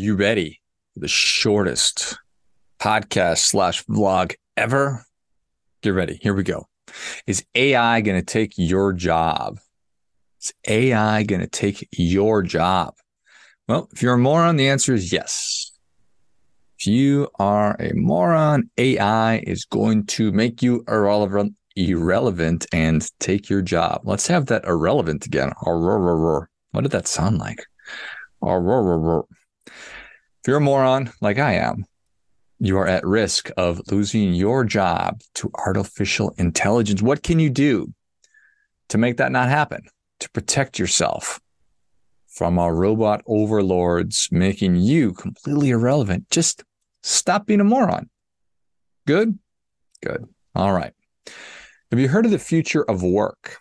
You ready for the shortest podcast slash vlog ever? Get ready. Here we go. Is AI going to take your job? Is AI going to take your job? Well, if you're a moron, the answer is yes. If you are a moron, AI is going to make you irrelevant, irrelevant and take your job. Let's have that irrelevant again. What did that sound like? If you're a moron like I am, you are at risk of losing your job to artificial intelligence. What can you do to make that not happen? To protect yourself from our robot overlords making you completely irrelevant. Just stop being a moron. Good? Good. All right. Have you heard of the future of work?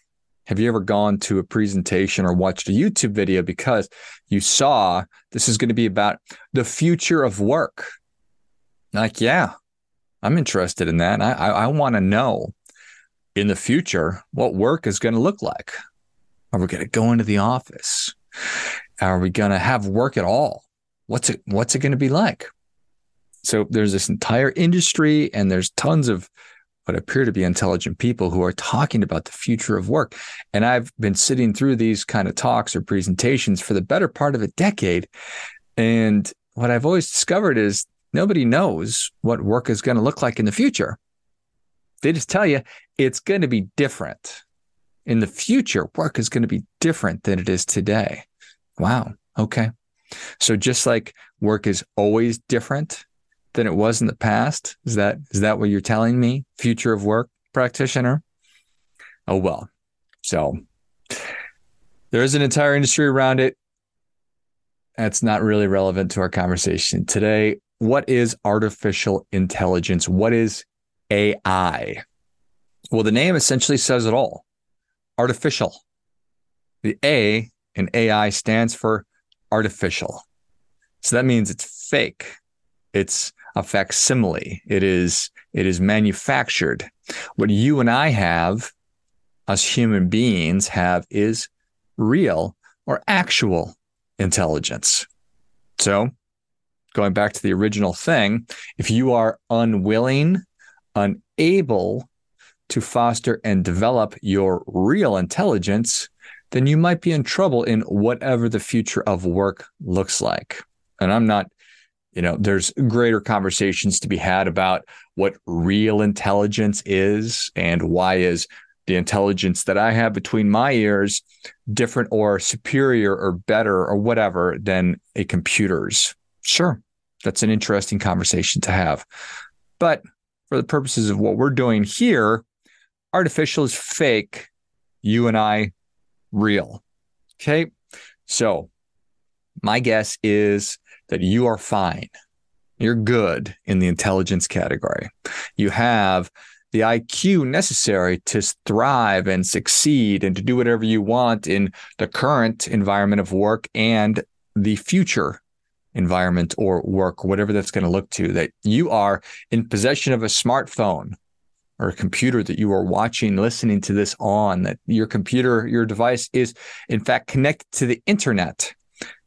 Have you ever gone to a presentation or watched a YouTube video because you saw this is going to be about the future of work? Like, yeah, I'm interested in that. I, I, I want to know in the future what work is going to look like. Are we going to go into the office? Are we going to have work at all? What's it What's it going to be like? So there's this entire industry, and there's tons of what appear to be intelligent people who are talking about the future of work. And I've been sitting through these kind of talks or presentations for the better part of a decade. And what I've always discovered is nobody knows what work is going to look like in the future. They just tell you it's going to be different. In the future, work is going to be different than it is today. Wow. Okay. So just like work is always different than it was in the past? Is that is that what you're telling me? Future of work practitioner? Oh well. So there is an entire industry around it. That's not really relevant to our conversation today. What is artificial intelligence? What is AI? Well, the name essentially says it all. Artificial. The A in AI stands for artificial. So that means it's fake. It's a facsimile. It is it is manufactured. What you and I have, as human beings have, is real or actual intelligence. So, going back to the original thing, if you are unwilling, unable to foster and develop your real intelligence, then you might be in trouble in whatever the future of work looks like. And I'm not you know there's greater conversations to be had about what real intelligence is and why is the intelligence that i have between my ears different or superior or better or whatever than a computer's. Sure that's an interesting conversation to have. But for the purposes of what we're doing here artificial is fake you and i real. Okay so my guess is that you are fine. You're good in the intelligence category. You have the IQ necessary to thrive and succeed and to do whatever you want in the current environment of work and the future environment or work, whatever that's going to look to, that you are in possession of a smartphone or a computer that you are watching, listening to this on, that your computer, your device is in fact connected to the internet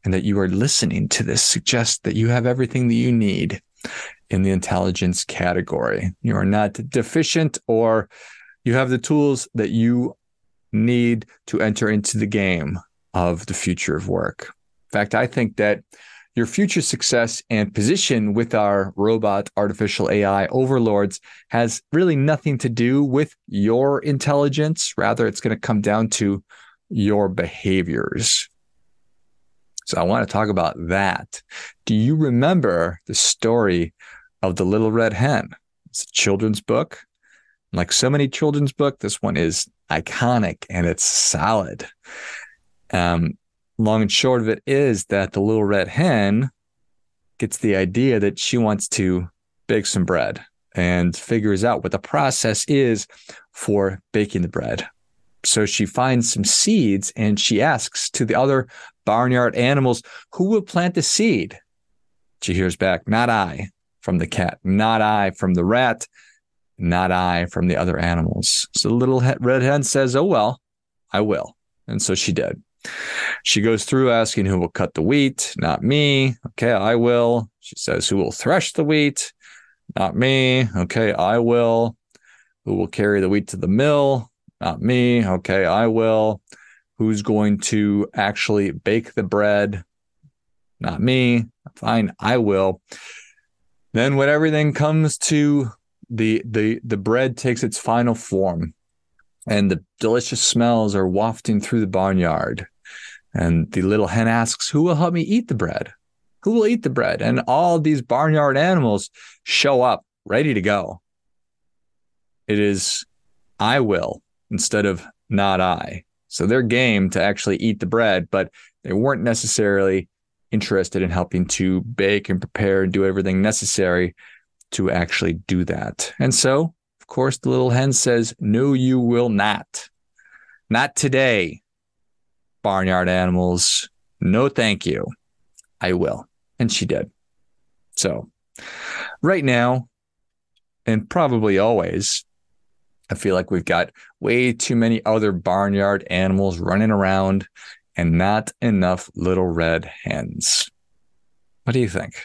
and that you are listening to this suggests that you have everything that you need in the intelligence category. You are not deficient or you have the tools that you need to enter into the game of the future of work. In fact, I think that your future success and position with our robot artificial AI overlords has really nothing to do with your intelligence. Rather, it's going to come down to your behaviors. So I want to talk about that. Do you remember the story of the Little Red Hen? It's a children's book. Like so many children's book, this one is iconic and it's solid. Um, long and short of it is that the little red hen gets the idea that she wants to bake some bread and figures out what the process is for baking the bread. So she finds some seeds and she asks to the other barnyard animals, who will plant the seed? She hears back, not I from the cat, not I from the rat, not I from the other animals. So the little red hen says, oh, well, I will. And so she did. She goes through asking who will cut the wheat. Not me. Okay, I will. She says, Who will thresh the wheat? Not me. Okay, I will. Who will carry the wheat to the mill? Not me. Okay, I will. Who's going to actually bake the bread? Not me. Fine, I will. Then when everything comes to the the the bread takes its final form and the delicious smells are wafting through the barnyard. And the little hen asks, Who will help me eat the bread? Who will eat the bread? And all these barnyard animals show up ready to go. It is, I will instead of not I. So they're game to actually eat the bread, but they weren't necessarily interested in helping to bake and prepare and do everything necessary to actually do that. And so of course, the little hen says, No, you will not. Not today, barnyard animals. No, thank you. I will. And she did. So, right now, and probably always, I feel like we've got way too many other barnyard animals running around and not enough little red hens. What do you think?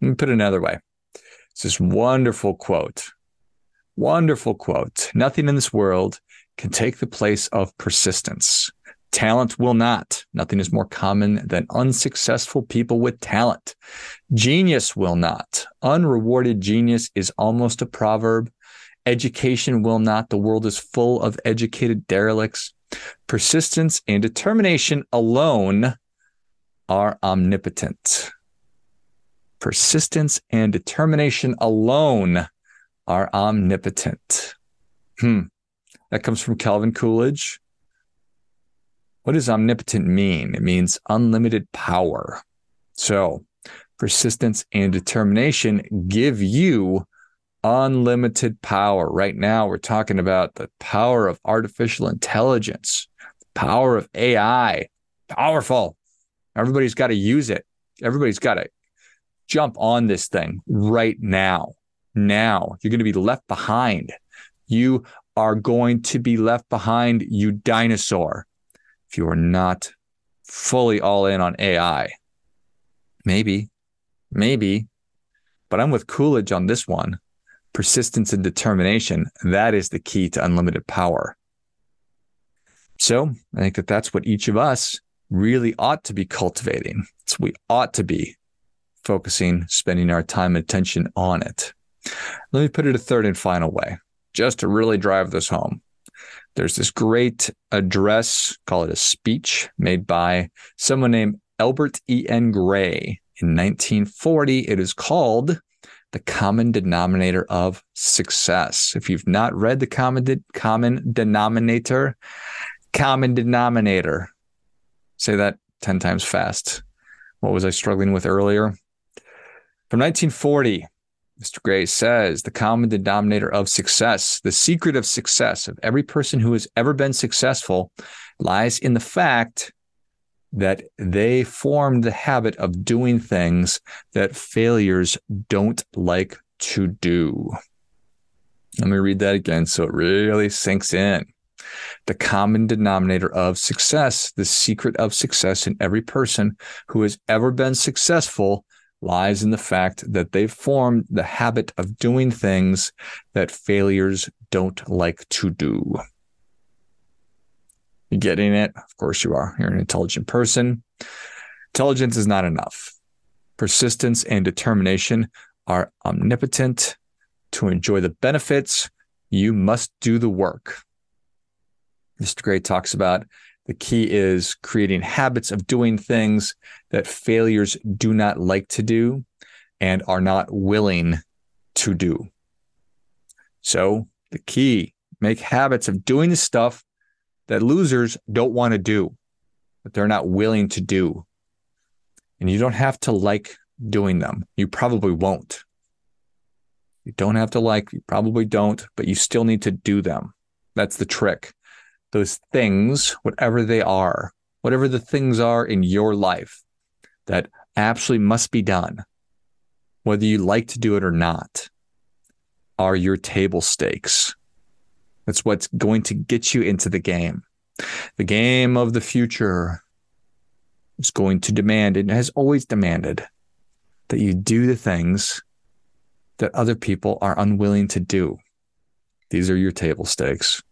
Let me put it another way. It's this wonderful quote. Wonderful quote. Nothing in this world can take the place of persistence. Talent will not. Nothing is more common than unsuccessful people with talent. Genius will not. Unrewarded genius is almost a proverb. Education will not. The world is full of educated derelicts. Persistence and determination alone are omnipotent. Persistence and determination alone are omnipotent. Hmm. That comes from Calvin Coolidge. What does omnipotent mean? It means unlimited power. So, persistence and determination give you unlimited power. Right now, we're talking about the power of artificial intelligence, power of AI. Powerful. Everybody's got to use it. Everybody's got to jump on this thing right now. Now you're going to be left behind. You are going to be left behind, you dinosaur, if you are not fully all in on AI. Maybe, maybe, but I'm with Coolidge on this one. Persistence and determination, that is the key to unlimited power. So I think that that's what each of us really ought to be cultivating. We ought to be focusing, spending our time and attention on it. Let me put it a third and final way, just to really drive this home. There's this great address, call it a speech, made by someone named Albert E. N. Gray in 1940. It is called The Common Denominator of Success. If you've not read The Common, De- common Denominator, Common Denominator, say that 10 times fast. What was I struggling with earlier? From 1940, Mr. Gray says the common denominator of success, the secret of success of every person who has ever been successful lies in the fact that they formed the habit of doing things that failures don't like to do. Let me read that again so it really sinks in. The common denominator of success, the secret of success in every person who has ever been successful lies in the fact that they've formed the habit of doing things that failures don't like to do. Getting it? Of course you are. You're an intelligent person. Intelligence is not enough. Persistence and determination are omnipotent. To enjoy the benefits, you must do the work. Mr. Gray talks about the key is creating habits of doing things that failures do not like to do and are not willing to do. So, the key make habits of doing the stuff that losers don't want to do, that they're not willing to do. And you don't have to like doing them. You probably won't. You don't have to like, you probably don't, but you still need to do them. That's the trick those things, whatever they are, whatever the things are in your life that absolutely must be done, whether you like to do it or not, are your table stakes. That's what's going to get you into the game. The game of the future is going to demand, and has always demanded, that you do the things that other people are unwilling to do. These are your table stakes.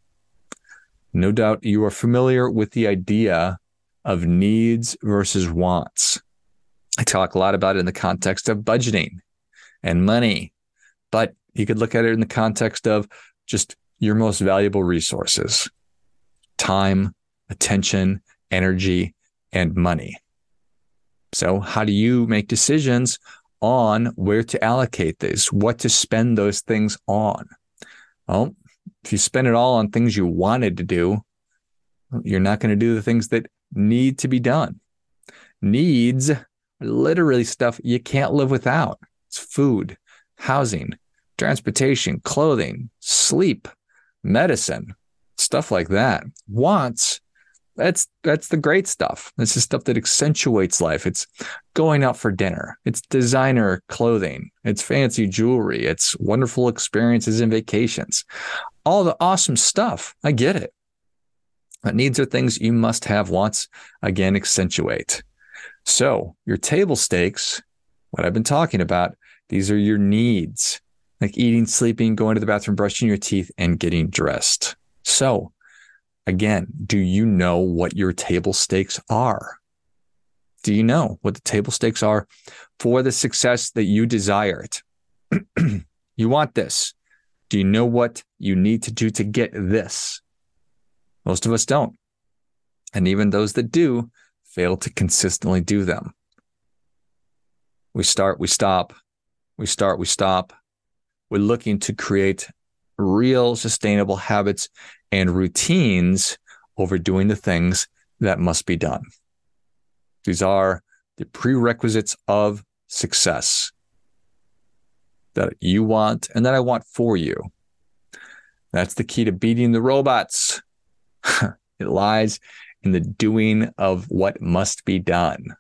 No doubt you are familiar with the idea of needs versus wants. I talk a lot about it in the context of budgeting and money, but you could look at it in the context of just your most valuable resources time, attention, energy, and money. So, how do you make decisions on where to allocate these, what to spend those things on? Well, if you spend it all on things you wanted to do, you're not going to do the things that need to be done. Needs literally stuff you can't live without. It's food, housing, transportation, clothing, sleep, medicine, stuff like that. Wants that's that's the great stuff. This is stuff that accentuates life. It's going out for dinner. It's designer clothing. It's fancy jewelry. It's wonderful experiences and vacations. All the awesome stuff. I get it. But needs are things you must have. Wants again accentuate. So your table stakes, what I've been talking about, these are your needs, like eating, sleeping, going to the bathroom, brushing your teeth, and getting dressed. So Again, do you know what your table stakes are? Do you know what the table stakes are for the success that you desire it? you want this. Do you know what you need to do to get this? Most of us don't. And even those that do fail to consistently do them. We start, we stop. We start, we stop. We're looking to create real sustainable habits and routines over doing the things that must be done. These are the prerequisites of success that you want and that I want for you. That's the key to beating the robots. it lies in the doing of what must be done.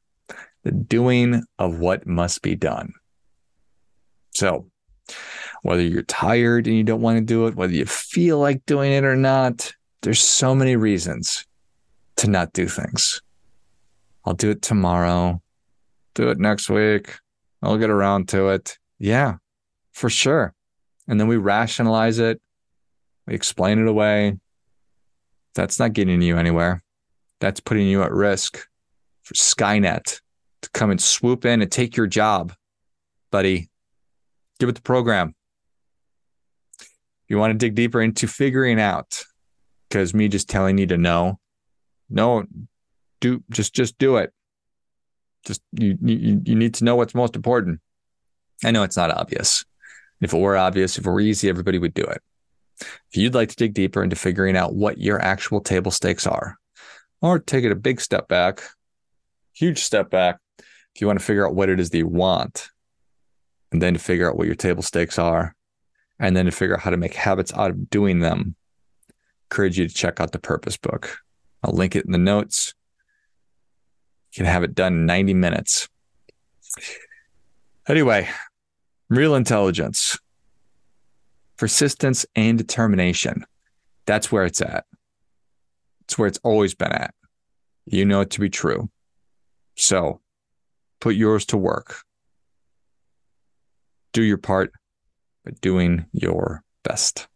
The doing of what must be done. So, whether you're tired and you don't want to do it, whether you feel like doing it or not. There's so many reasons to not do things. I'll do it tomorrow, do it next week. I'll get around to it. Yeah, for sure. And then we rationalize it, we explain it away. That's not getting you anywhere. That's putting you at risk for Skynet to come and swoop in and take your job, buddy. Give it the program you want to dig deeper into figuring out because me just telling you to know no do just just do it. Just you, you you need to know what's most important. I know it's not obvious. If it were obvious if it were easy everybody would do it. If you'd like to dig deeper into figuring out what your actual table stakes are or take it a big step back huge step back if you want to figure out what it is that you want and then to figure out what your table stakes are and then to figure out how to make habits out of doing them, I encourage you to check out the purpose book. I'll link it in the notes. You can have it done in 90 minutes. Anyway, real intelligence, persistence, and determination. That's where it's at. It's where it's always been at. You know it to be true. So put yours to work. Do your part but doing your best.